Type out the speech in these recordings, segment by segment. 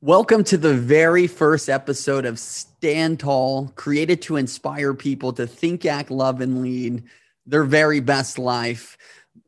Welcome to the very first episode of Stand Tall, created to inspire people to think, act, love, and lead their very best life.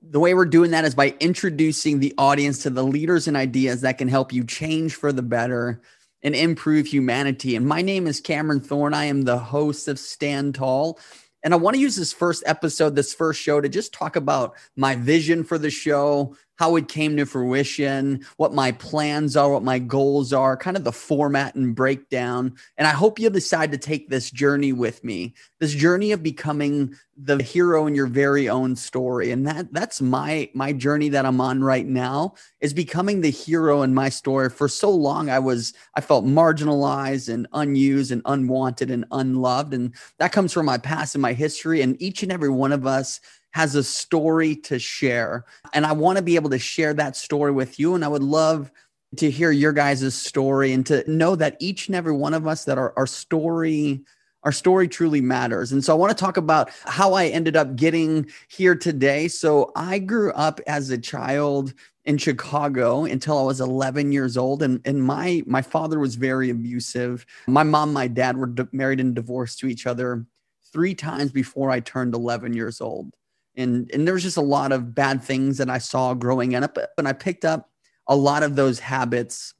The way we're doing that is by introducing the audience to the leaders and ideas that can help you change for the better and improve humanity. And my name is Cameron Thorne. I am the host of Stand Tall. And I want to use this first episode, this first show, to just talk about my vision for the show, how it came to fruition, what my plans are, what my goals are, kind of the format and breakdown. And I hope you'll decide to take this journey with me, this journey of becoming the hero in your very own story. And that that's my my journey that I'm on right now is becoming the hero in my story. For so long I was I felt marginalized and unused and unwanted and unloved and that comes from my past and my history and each and every one of us has a story to share. And I want to be able to share that story with you. And I would love to hear your guys' story and to know that each and every one of us that our, our story our story truly matters. And so I want to talk about how I ended up getting here today. So I grew up as a child in Chicago until I was 11 years old and and my my father was very abusive. My mom, my dad were married and divorced to each other 3 times before I turned 11 years old and and there was just a lot of bad things that I saw growing up and I picked up a lot of those habits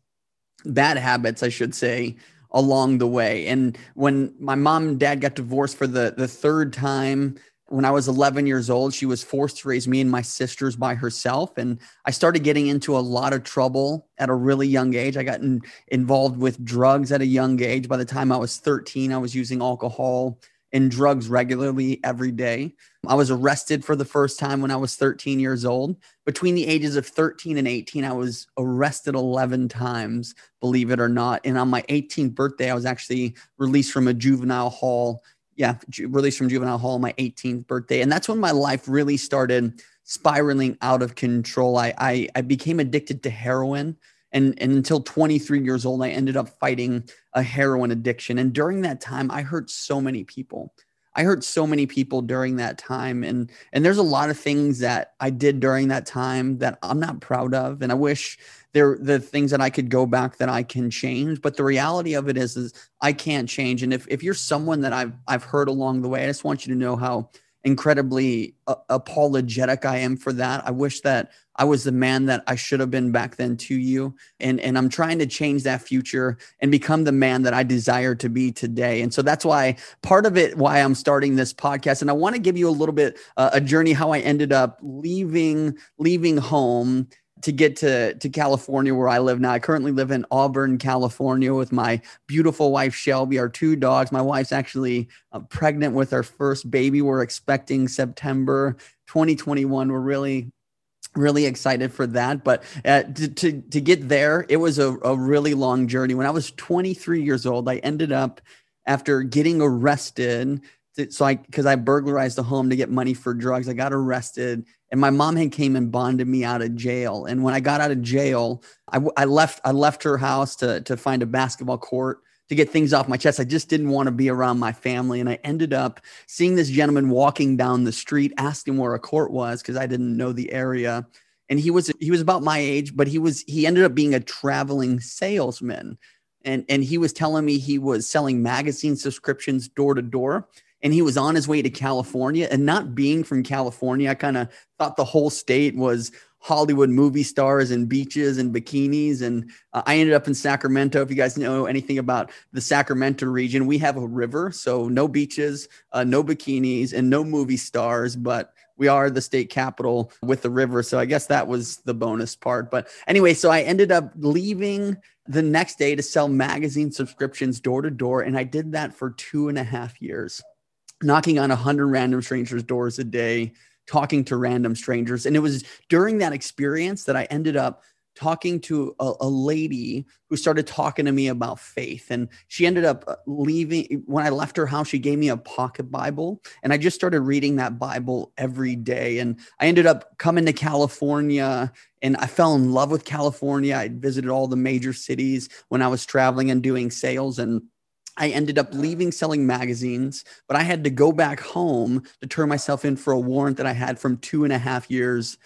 bad habits I should say along the way and when my mom and dad got divorced for the the third time when I was 11 years old, she was forced to raise me and my sisters by herself. And I started getting into a lot of trouble at a really young age. I got in, involved with drugs at a young age. By the time I was 13, I was using alcohol and drugs regularly every day. I was arrested for the first time when I was 13 years old. Between the ages of 13 and 18, I was arrested 11 times, believe it or not. And on my 18th birthday, I was actually released from a juvenile hall. Yeah, released from juvenile hall on my 18th birthday. And that's when my life really started spiraling out of control. I, I, I became addicted to heroin. And, and until 23 years old, I ended up fighting a heroin addiction. And during that time, I hurt so many people. I hurt so many people during that time. And and there's a lot of things that I did during that time that I'm not proud of. And I wish there the things that I could go back that I can change. But the reality of it is, is I can't change. And if, if you're someone that I've I've hurt along the way, I just want you to know how incredibly uh, apologetic I am for that. I wish that I was the man that I should have been back then to you. And, and I'm trying to change that future and become the man that I desire to be today. And so that's why part of it, why I'm starting this podcast. And I want to give you a little bit uh, a journey how I ended up leaving, leaving home to get to to California where I live now. I currently live in Auburn, California with my beautiful wife Shelby, our two dogs. My wife's actually uh, pregnant with our first baby. We're expecting September 2021. We're really really excited for that but uh, to, to, to get there it was a, a really long journey when i was 23 years old i ended up after getting arrested so I because I burglarized a home to get money for drugs. I got arrested, and my mom had came and bonded me out of jail. And when I got out of jail, I, I left I left her house to to find a basketball court to get things off my chest. I just didn't want to be around my family, and I ended up seeing this gentleman walking down the street, asking where a court was because I didn't know the area. And he was he was about my age, but he was he ended up being a traveling salesman. And, and he was telling me he was selling magazine subscriptions door to door and he was on his way to California. And not being from California, I kind of thought the whole state was Hollywood movie stars and beaches and bikinis. And uh, I ended up in Sacramento. If you guys know anything about the Sacramento region, we have a river, so no beaches, uh, no bikinis, and no movie stars, but we are the state capital with the river. So I guess that was the bonus part. But anyway, so I ended up leaving the next day to sell magazine subscriptions door to door. And I did that for two and a half years knocking on 100 random strangers' doors a day, talking to random strangers. And it was during that experience that I ended up talking to a, a, lady who started talking to me about faith. And she ended up uh, leaving. When I left her house, she gave me a pocket Bible. And I just started reading that Bible every day. And I ended up coming to California and I fell in love with California. I visited all the major cities when I was traveling and doing sales. And I ended up leaving selling magazines, but I had to go back home to turn myself in for a warrant that I had from two and a half years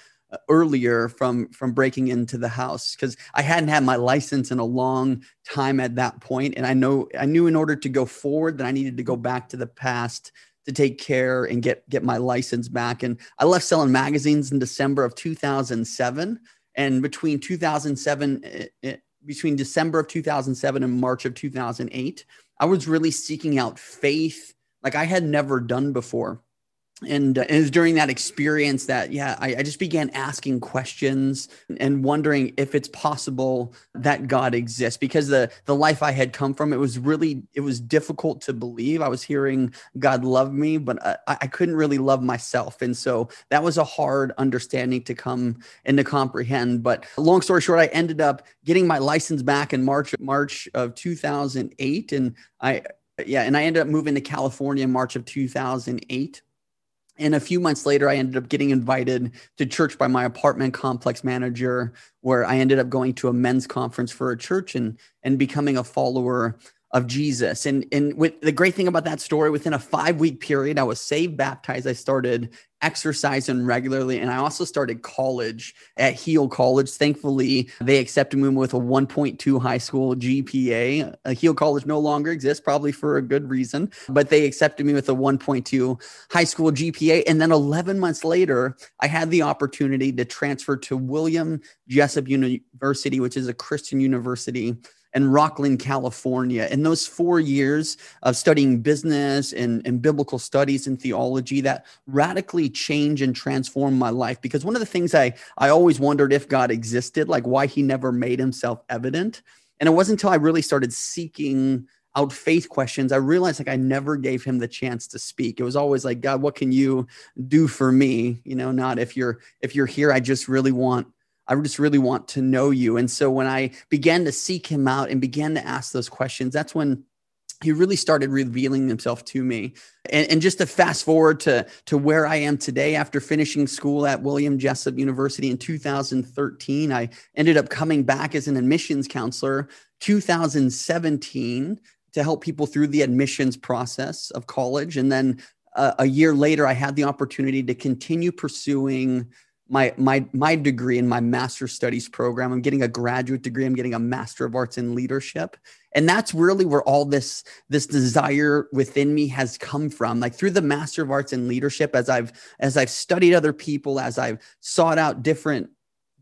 earlier from from breaking into the house because I hadn't had my license in a long time at that point. point, and I know I knew in order to go forward that I needed to go back to the past to take care and get get my license back. And I left selling magazines in December of 2007, and between 2007 eh, eh, between December of 2007 and March of 2008, I was really seeking out faith like I had never done before and, uh, it was during that experience that yeah I, I, just began asking questions and wondering if it's possible that god exists. Because the the life i had come from it was really it was difficult to believe. I was hearing god love me but I, I couldn't really love myself. And so that was a hard understanding to come and to comprehend. But long story short i ended up getting my license back in march march of 2008 and i yeah and i ended up moving to california in march of 2008 and a few months later, I ended up getting invited to church by my apartment complex manager, where I ended up going to a men's conference for a church and, and becoming a follower of Jesus. And, and with the great thing about that story, within a five week period, I was saved, baptized. I started exercising regularly. And I also started college at Heald College. Thankfully, they accepted me with a 1.2 high school GPA. Uh, Heald College no longer exists, probably for a good reason, but they accepted me with a 1.2 high school GPA. And then 11 months later, I had the opportunity to transfer to William Jessup University, which is a Christian university and Rocklin, California. In those four years of studying business and, and biblical studies and theology, that radically changed and transformed my life. Because one of the things I, I always wondered if God existed, like why he never made himself evident. And it wasn't until I really started seeking out faith questions, I realized like I never gave him the chance to speak. It was always like, God, what can you do for me? You know, not if you're if you're here, I just really want I just really want to know you. And so when I began to seek him out and began to ask those questions, that's when he really started revealing himself to me. And, and, just to fast forward to, to where I am today, after finishing school at William Jessup University in 2013, I ended up coming back as an admissions counselor 2017 to help people through the admissions process of college. And then uh, a year later, I had the opportunity to continue pursuing my my my degree in my master studies program i'm getting a graduate degree i'm getting a master of arts in leadership. And that's really where all this this desire within me has come from. Like through the master of arts in leadership as i've as i've studied other people as i've sought out different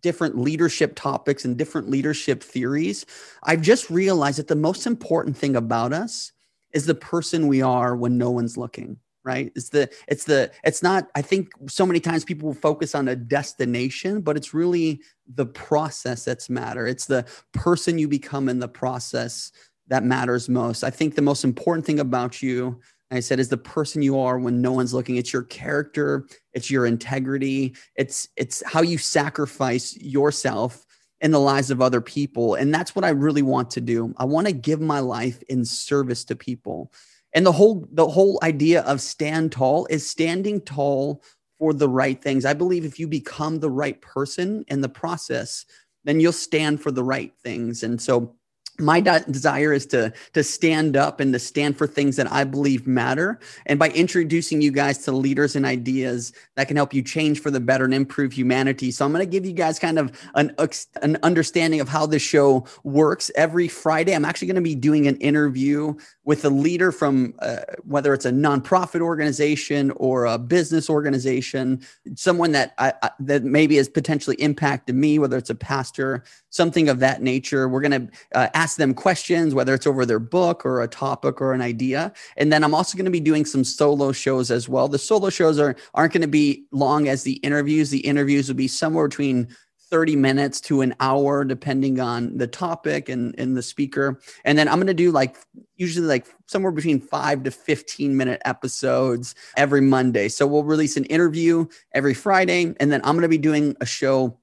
different leadership topics and different leadership theories i've just realized that the most important thing about us is the person we are when no one's looking right it's the it's the it's not i think so many times people focus on a destination but it's really the process that's matter it's the person you become in the process that matters most i think the most important thing about you I said is the person you are when no one's looking. It's your character, it's your integrity, it's it's how you sacrifice yourself in the lives of other people. And that's what I really want to do. I want to give my life in service to people. And the whole the whole idea of stand tall is standing tall for the right things. I believe if you become the right person in the process, then you'll stand for the right things. And so my desire is to to stand up and to stand for things that I believe matter and by introducing you guys to leaders and ideas that can help you change for the better and improve humanity. So I'm going to give you guys kind of an an understanding of how this show works every Friday. I'm actually going to be doing an interview with a leader from uh, whether it's a nonprofit organization or a business organization, someone that I, I, that maybe has potentially impacted me, whether it's a pastor, something of that nature. We're going to uh, ask them questions, whether it's over their book or a topic or an idea. And then I'm also going to be doing some solo shows as well. The solo shows are aren't going to be long as the interviews. The interviews will be somewhere between 30 minutes to an hour, depending on the topic and, and the speaker. And then I'm going to do like usually like somewhere between five to 15 minute episodes every Monday. So we'll release an interview every Friday. And then I'm going to be doing a show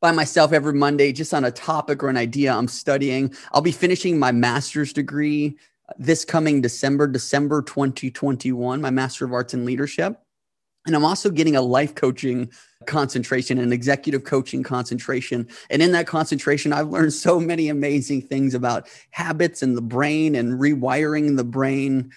by myself every Monday just on a topic or an idea I'm studying. I'll be finishing my master's degree this coming December, December 2021, my Master of Arts in Leadership. And I'm also getting a life coaching concentration and executive coaching concentration. And in that concentration, I've learned so many amazing things about habits and the brain and rewiring the brain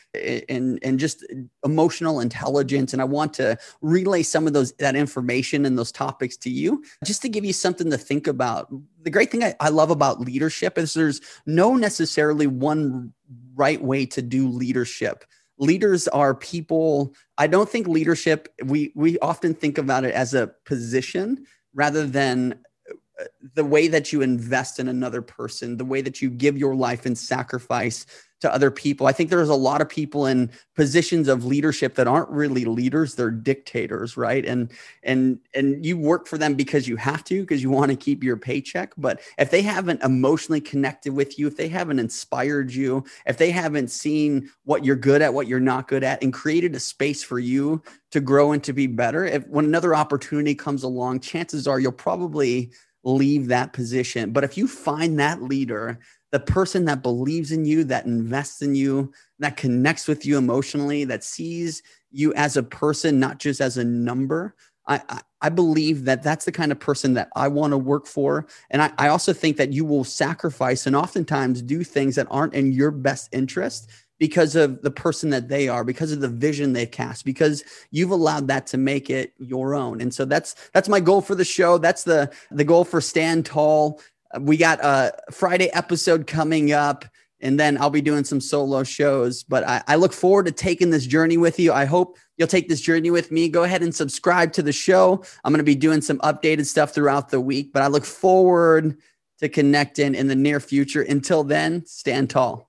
and, and just emotional intelligence. And I want to relay some of those that information and those topics to you just to give you something to think about. The great thing I, I love about leadership is there's no necessarily one right way to do leadership leaders are people i don't think leadership we we often think about it as a position rather than the way that you invest in another person the way that you give your life and sacrifice to other people. I think there's a lot of people in positions of leadership that aren't really leaders, they're dictators, right? And and and you work for them because you have to because you want to keep your paycheck, but if they haven't emotionally connected with you, if they haven't inspired you, if they haven't seen what you're good at, what you're not good at and created a space for you to grow and to be better, if when another opportunity comes along, chances are you'll probably leave that position. But if you find that leader the person that believes in you, that invests in you, that connects with you emotionally, that sees you as a person, not just as a number. I, I, I believe that that's the kind of person that I want to work for. And I, I also think that you will sacrifice and oftentimes do things that aren't in your best interest because of the person that they are because of the vision they've cast because you've allowed that to make it your own and so that's that's my goal for the show that's the the goal for stand tall uh, we got a Friday episode coming up, and then I'll be doing some solo shows. But I, I, look forward to taking this journey with you. I hope you'll take this journey with me. Go ahead and subscribe to the show. I'm going to be doing some updated stuff throughout the week, but I look forward to connecting in the near future. Until then, stand tall.